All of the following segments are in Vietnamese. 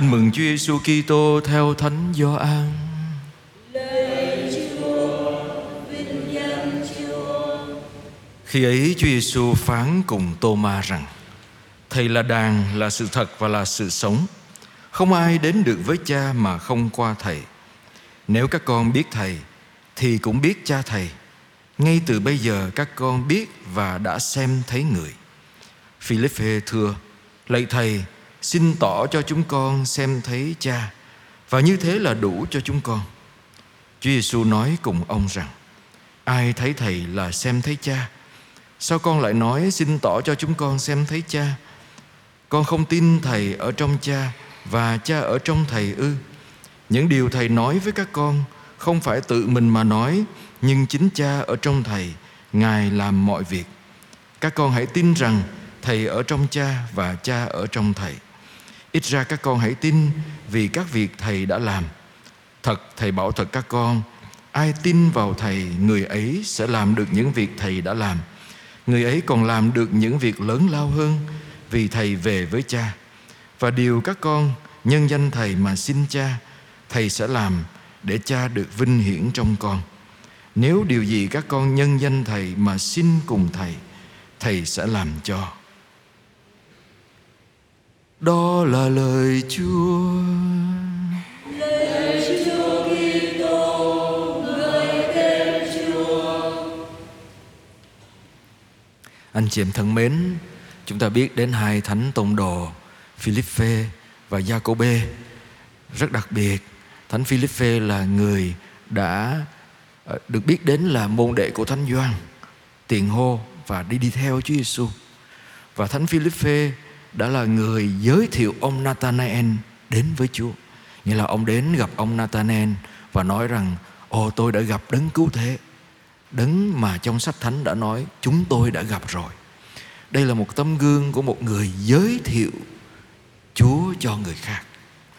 Tin mừng Chúa Giêsu Kitô theo Thánh Gioan. Khi ấy Chúa Giêsu phán cùng Tô-ma rằng: Thầy là đàn, là sự thật và là sự sống. Không ai đến được với Cha mà không qua Thầy. Nếu các con biết Thầy thì cũng biết Cha Thầy. Ngay từ bây giờ các con biết và đã xem thấy người. Philip thưa: Lạy Thầy, xin tỏ cho chúng con xem thấy Cha và như thế là đủ cho chúng con. Chúa Giêsu nói cùng ông rằng: Ai thấy Thầy là xem thấy Cha. Sao con lại nói xin tỏ cho chúng con xem thấy Cha? Con không tin Thầy ở trong Cha và Cha ở trong Thầy ư? Những điều Thầy nói với các con không phải tự mình mà nói, nhưng chính Cha ở trong Thầy, Ngài làm mọi việc. Các con hãy tin rằng Thầy ở trong Cha và Cha ở trong Thầy. Ít ra các con hãy tin vì các việc Thầy đã làm. Thật Thầy bảo thật các con, ai tin vào Thầy, người ấy sẽ làm được những việc Thầy đã làm. Người ấy còn làm được những việc lớn lao hơn vì Thầy về với Cha. Và điều các con nhân danh Thầy mà xin Cha, Thầy sẽ làm để Cha được vinh hiển trong con. Nếu điều gì các con nhân danh Thầy mà xin cùng Thầy, Thầy sẽ làm cho. Đó là lời Chúa. Anh chị em thân mến, chúng ta biết đến hai thánh tông đồ Philippe và Giacôbê rất đặc biệt. Thánh Philippe là người đã ờ, được biết đến là môn đệ của Thánh Gioan, tiền hô và đi đi theo Chúa Giêsu. Và Thánh Philippe đã là người giới thiệu ông Nathanael đến với Chúa. Nghĩa là ông đến gặp ông Nathanael và nói rằng Ồ tôi đã gặp đấng cứu thế. Đấng mà trong sách thánh đã nói Chúng tôi đã gặp rồi. Đây là một tấm gương của một người giới thiệu Chúa cho người khác.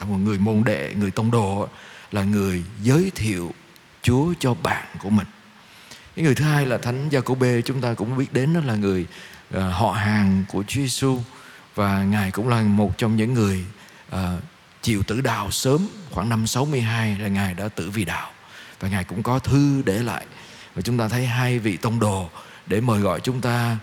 Một người môn đệ, người tông đồ Là người giới thiệu Chúa cho bạn của mình. Cái người thứ hai là thánh Giacôbê chúng ta cũng biết đến đó là người ờ, họ hàng của Chúa Giêsu và ngài cũng là một trong những người uh, chịu tử đạo sớm khoảng năm 62 là ngài đã tử vì đạo. Và ngài cũng có thư để lại. Và chúng ta thấy hai vị tông đồ để mời gọi chúng ta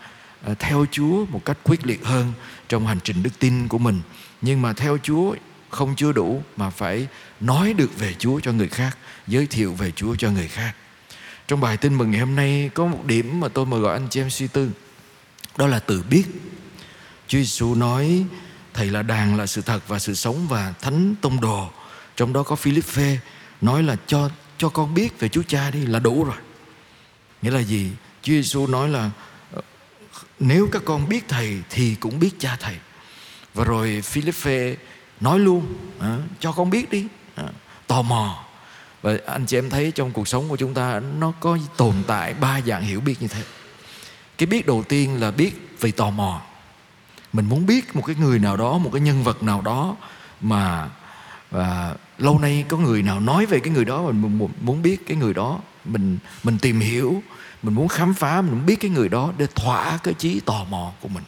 uh, theo Chúa một cách quyết liệt hơn trong hành trình đức tin của mình. Nhưng mà theo Chúa không chưa đủ mà phải nói được về Chúa cho người khác giới thiệu về Chúa cho người khác. Trong bài tin mừng ngày hôm nay có một điểm mà tôi mời gọi anh chị em suy tư. Đó là từ biết. Chúa Giêsu nói thầy là đàn là sự thật và sự sống và thánh tông đồ. Trong đó có Philippe nói là cho cho con biết về Chúa Cha đi là đủ rồi. Nghĩa là gì? Chúa Giêsu nói là ờ, nếu các con biết thầy thì cũng biết cha thầy. Và rồi Philippe nói luôn à, cho con biết đi. À, tò mò. Và anh chị em thấy trong cuộc sống của chúng ta nó có tồn tại ba dạng hiểu biết như thế. Cái biết đầu tiên là biết vì tò mò mình muốn biết một cái người nào đó một cái nhân vật nào đó mà và lâu nay có người nào nói về cái người đó mình muốn biết cái người đó. Mình mình tìm hiểu mình muốn khám phá mình muốn biết cái người đó để thỏa cái trí tò mò của mình.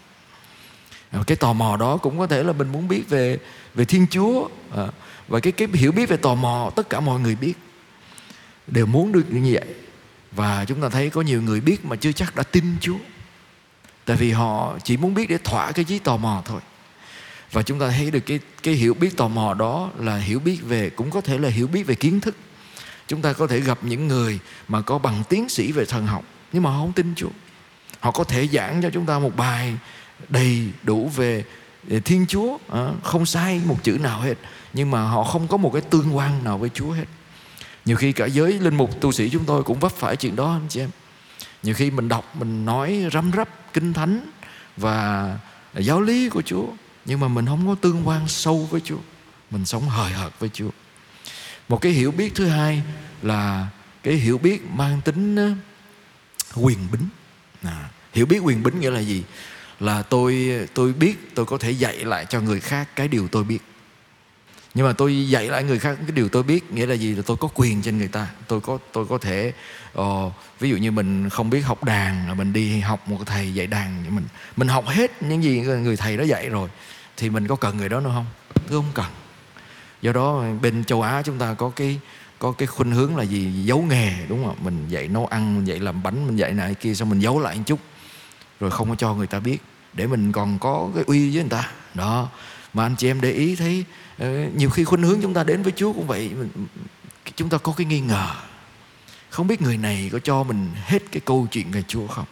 À, cái tò mò đó cũng có thể là mình muốn biết về về thiên chúa à, và cái cái hiểu biết về tò mò tất cả mọi người biết đều muốn được như vậy. Và chúng ta thấy có nhiều người biết mà chưa chắc đã tin chúa tại vì họ chỉ muốn biết để thỏa cái trí tò mò thôi. Và chúng ta thấy được cái cái hiểu biết tò mò đó là hiểu biết về, cũng có thể là hiểu biết về kiến thức. Chúng ta có thể gặp những người mà có bằng tiến sĩ về thần học, nhưng mà họ không tin Chúa. Họ có thể giảng cho chúng ta một bài đầy đủ về Thiên Chúa à, không sai một chữ nào hết, nhưng mà họ không có một cái tương quan nào với Chúa hết. Nhiều khi cả giới linh mục, tu sĩ chúng tôi cũng vấp phải chuyện đó, anh chị em nhiều khi mình đọc mình nói răm rắp kinh thánh và giáo lý của Chúa nhưng mà mình không có tương quan sâu với Chúa. Mình sống hời hợt với Chúa. Một cái hiểu biết thứ hai là cái hiểu biết mang tính quyền bính. À, hiểu biết quyền bính nghĩa là gì? Là tôi tôi biết tôi có thể dạy lại cho người khác cái điều tôi biết nhưng mà tôi dạy lại người khác cái điều tôi biết nghĩa là gì? Là tôi có quyền trên người ta. Tôi có tôi có thể uh, ví dụ như mình không biết học đàn là mình đi học một thầy dạy đàn mình. Mình học hết những gì người thầy đó dạy rồi thì mình có cần người đó nữa không? Tôi không cần. Do đó bên châu Á chúng ta có cái có cái khuynh hướng là gì? Giấu nghề đúng không? Mình dạy nấu ăn mình dạy làm bánh mình dạy này kia xong mình giấu lại một chút rồi không có cho người ta biết để mình còn có cái uy với người ta. Đó mà anh chị em để ý thấy ờ, nhiều khi khuynh hướng chúng ta đến với Chúa cũng vậy chúng ta có cái nghi ngờ. Không biết người này có cho mình hết cái câu chuyện về Chúa không?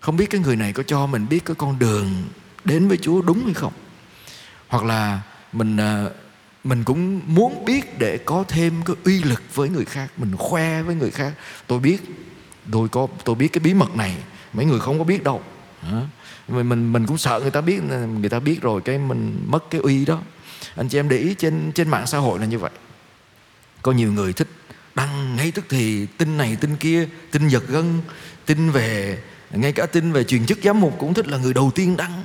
Không biết cái người này có cho mình biết cái con đường đến với Chúa đúng hay không? Hoặc là mình ờ, mình cũng muốn biết để có thêm cái uy lực với người khác, mình khoe với người khác. Tôi biết, tôi có, tôi biết cái bí mật này, mấy người không có biết đâu mình mình mình cũng sợ người ta biết người ta biết rồi, cái mình mất cái uy đó. Anh chị em để ý trên trên mạng xã hội là như vậy. Có nhiều người thích đăng ngay tức thì tin này, tin kia, tin giật gân, tin về, ngay cả tin về truyền chức giám mục cũng thích là người đầu tiên đăng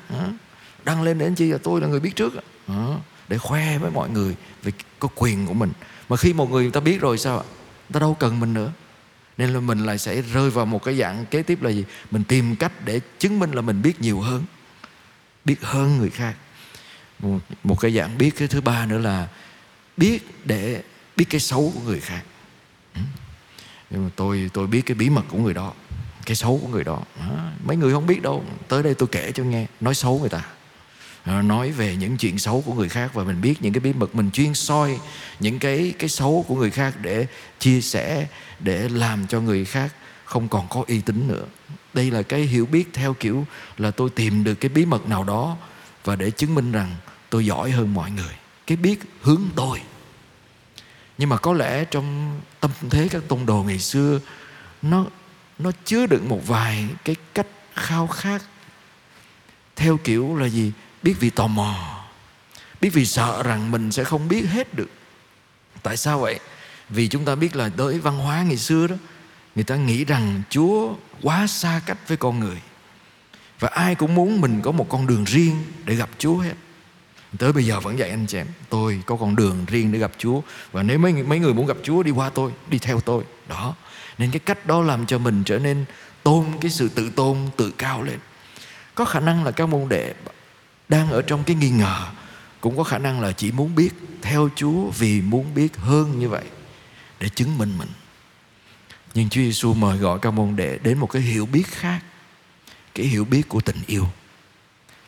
đăng lên để anh chị là tôi là người biết trước để khoe với mọi người về có quyền của mình. Mà khi một người người ta biết rồi sao ạ? Ta đâu cần mình nữa nên là mình lại sẽ rơi vào một cái dạng kế tiếp là gì? Mình tìm cách để chứng minh là mình biết nhiều hơn biết hơn người khác. Một, một cái dạng biết cái thứ ba nữa là biết để biết cái xấu của người khác. Ừ. Nhưng mà tôi tôi biết cái bí mật của người đó cái xấu của người đó. Mấy người không biết đâu. Tới đây tôi kể cho nghe nói xấu người ta. Ờ, nói về những chuyện xấu của người khác và mình biết những cái bí mật mình chuyên soi những cái cái xấu của người khác để chia sẻ, để làm cho người khác không còn có uy tín nữa. Đây là cái hiểu biết theo kiểu là tôi tìm được cái bí mật nào đó và để chứng minh rằng tôi giỏi hơn mọi người. Cái biết hướng tôi. Nhưng mà có lẽ trong tâm thế các tông đồ ngày xưa, nó nó chứa đựng một vài cái cách khao khát theo kiểu là gì? Biết vì tò mò, biết vì sợ rằng mình sẽ không biết hết được. Tại sao vậy? Vì chúng ta biết là tới văn hóa ngày xưa đó, người ta nghĩ rằng chúa quá xa cách với con người. Và ai cũng muốn mình có một con đường riêng để gặp chúa hết. Tới bây giờ vẫn vậy anh chị em, tôi có con đường riêng để gặp chúa. Và nếu mấy mấy người muốn gặp chúa đi qua tôi, đi theo tôi. Đó. Nên cái cách đó làm cho mình trở nên tôn, cái sự tự tôn, tự cao lên. Có khả năng là các môn đệ đang ở trong cái nghi ngờ cũng có khả năng là chỉ muốn biết theo Chúa vì muốn biết hơn như vậy để chứng minh mình. Nhưng Chúa Giêsu mời gọi các môn đệ đến một cái hiểu biết khác, cái hiểu biết của tình yêu.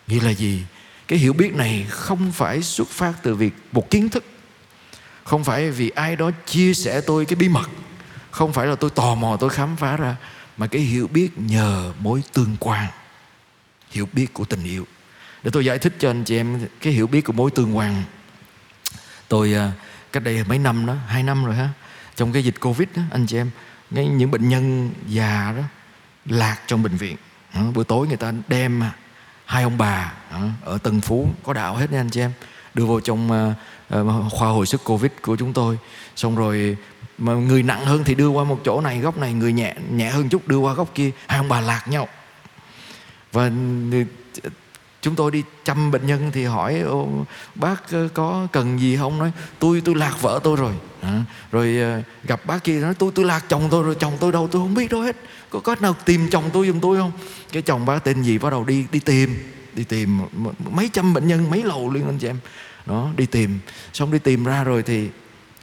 Nghĩa là gì? Cái hiểu biết này không phải xuất phát từ việc một kiến thức, không phải vì ai đó chia sẻ tôi cái bí mật, không phải là tôi tò mò tôi khám phá ra, mà cái hiểu biết nhờ mối tương quan, hiểu biết của tình yêu để tôi giải thích cho anh chị em cái hiểu biết của mối tương quan. Tôi à, cách đây mấy năm đó, hai năm rồi ha, trong cái dịch covid đó, anh chị em, ngay những bệnh nhân già đó, lạc trong bệnh viện. Bữa tối người ta đem hai ông bà ở Tân Phú, có đạo hết nha anh chị em, đưa vào trong à, à, khoa hồi sức covid của chúng tôi. Xong rồi, mà người nặng hơn thì đưa qua một chỗ này, góc này, người nhẹ nhẹ hơn chút, đưa qua góc kia, hai ông bà lạc nhau. Và chúng tôi đi chăm bệnh nhân thì hỏi bác có cần gì không? Nói tôi tôi lạc vợ tôi rồi. À, rồi ờ, gặp bác kia nói tôi tôi lạc chồng tôi rồi chồng tôi đâu tôi không biết đâu hết. Có có nào tìm chồng tôi giùm tôi không? Cái chồng bác tên gì bắt đầu đi đi tìm đi tìm mấy trăm bệnh nhân mấy lầu liên anh chị em. Đó đi tìm. Xong đi tìm ra rồi thì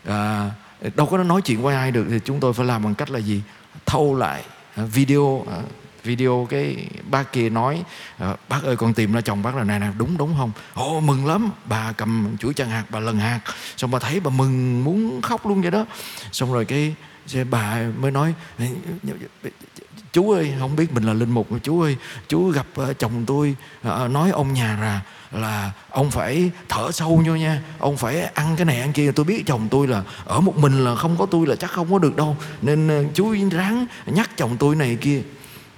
à, đâu có nói chuyện với ai được thì chúng tôi phải làm bằng cách là gì? Thâu lại à, video à, video cái bác kia nói ờ, bác ơi, con tìm ra chồng bác là này nè, đúng đúng không? Ồ, mừng lắm, bà cầm chuỗi chân hạt, bà lần hạt. Xong bà thấy bà mừng, muốn khóc luôn vậy đó. Xong rồi cái bà mới nói chú ơi, không biết mình là linh mục chú ơi, chú gặp ờ, chồng tôi ờ, nói ông nhà là là ông phải thở sâu vô nha, ông phải ăn cái này ăn kia. Tôi biết chồng tôi là ở một mình là không có tôi là chắc không có được đâu, nên chú ráng nhắc chồng tôi này kia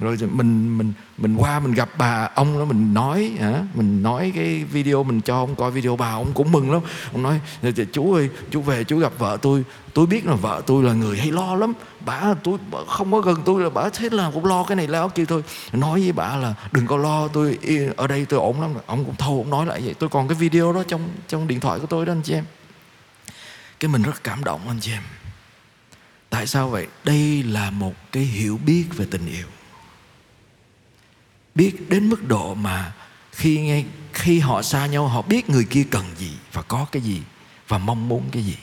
rồi mình mình mình qua mình gặp bà, ông đó mình nói, hả? Mình nói cái video mình cho ông coi, video bà ông cũng mừng lắm. Ông nói dạ, dạ, chú ơi, chú về, chú gặp vợ tôi. Tôi biết là vợ tôi là người hay lo lắm. Bà, tôi không có gần tôi là bà thế là cũng lo cái này lo kia thôi. Nói với bà là đừng có lo, tôi ở đây tôi ổn lắm. Ông cũng thâu ông nói lại vậy, tôi còn cái video đó trong trong điện thoại của tôi đó, anh chị em. Cái mình rất cảm động, anh chị em. Tại sao vậy? Đây là một cái hiểu biết về tình yêu biết đến mức độ mà khi nghe, khi họ xa nhau, họ biết người kia cần gì và có cái gì và và mong muốn cái gì.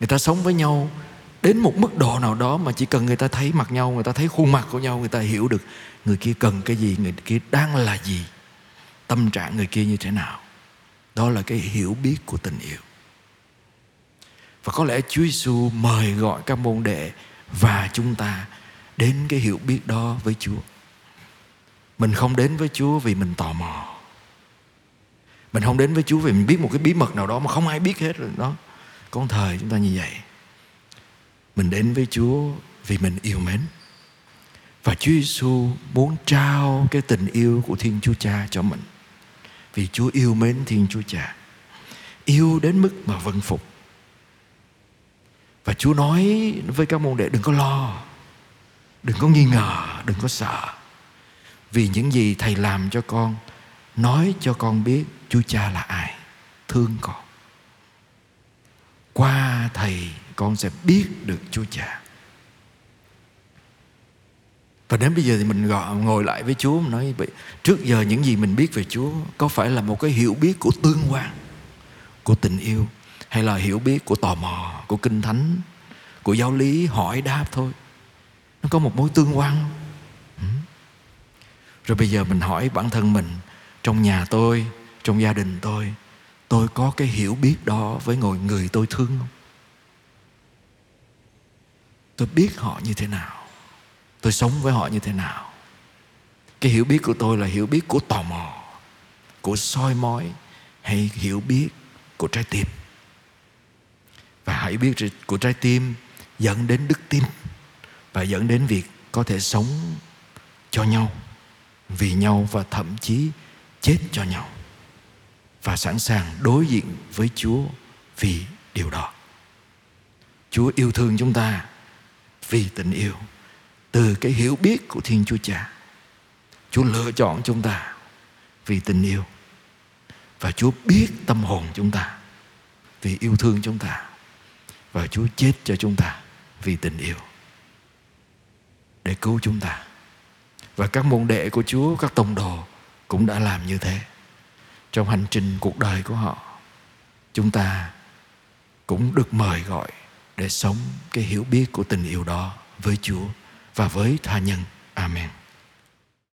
Người ta sống với nhau đến một mức độ nào đó mà chỉ cần người ta thấy mặt nhau, người ta thấy khuôn mặt của nhau, người ta hiểu được người kia cần cái gì, người kia đang là gì, tâm trạng người kia như thế nào. Đó là cái hiểu biết của tình yêu. Và có lẽ Chúa Giêsu mời gọi các môn đệ và chúng ta đến cái hiểu biết đó với Chúa. Mình không đến với Chúa vì mình tò mò. Mình không đến với Chúa vì mình biết một cái bí mật nào đó mà không ai biết hết rồi đó. Có thời chúng ta như vậy. Mình đến với Chúa vì mình yêu mến. Và Chúa Giêsu muốn trao cái tình yêu của Thiên Chúa Cha cho mình. Vì Chúa yêu mến Thiên Chúa Cha. Yêu đến mức mà vâng phục. Và Chúa nói với các môn đệ đừng có lo. Đừng có nghi ngờ, đừng có sợ. Vì những gì Thầy làm cho con Nói cho con biết Chúa Cha là ai Thương con Qua Thầy con sẽ biết được Chúa Cha và đến bây giờ thì mình gọi, ngồi lại với Chúa nói vậy trước giờ những gì mình biết về Chúa có phải là một cái hiểu biết của tương quan, của tình yêu hay là hiểu biết của tò mò, của kinh thánh, của giáo lý hỏi đáp thôi. Nó có một mối tương quan không? Rồi bây giờ mình hỏi bản thân mình trong nhà tôi, trong gia đình tôi, tôi có cái hiểu biết đó với người người tôi thương không? Tôi biết họ như thế nào? tôi sống với họ như thế nào cái hiểu biết của tôi là hiểu biết của tò mò của soi mói hay hiểu biết của trái tim và hãy biết của trái tim dẫn đến đức tin và dẫn đến việc có thể sống cho nhau vì nhau và thậm chí chết cho nhau và sẵn sàng đối diện với Chúa vì điều đó. Chúa yêu thương chúng ta vì tình yêu từ cái hiểu biết của Thiên Chúa Cha. Chúa lựa chọn chúng ta vì tình yêu. Và Chúa biết tâm hồn chúng ta vì yêu thương chúng ta. Và Chúa chết cho chúng ta vì tình yêu. Để cứu chúng ta. Và các môn đệ của Chúa, các tông đồ cũng đã làm như thế. Trong hành trình cuộc đời của họ, chúng ta cũng được mời gọi để sống cái hiểu biết của tình yêu đó với Chúa và với tha nhân. Amen.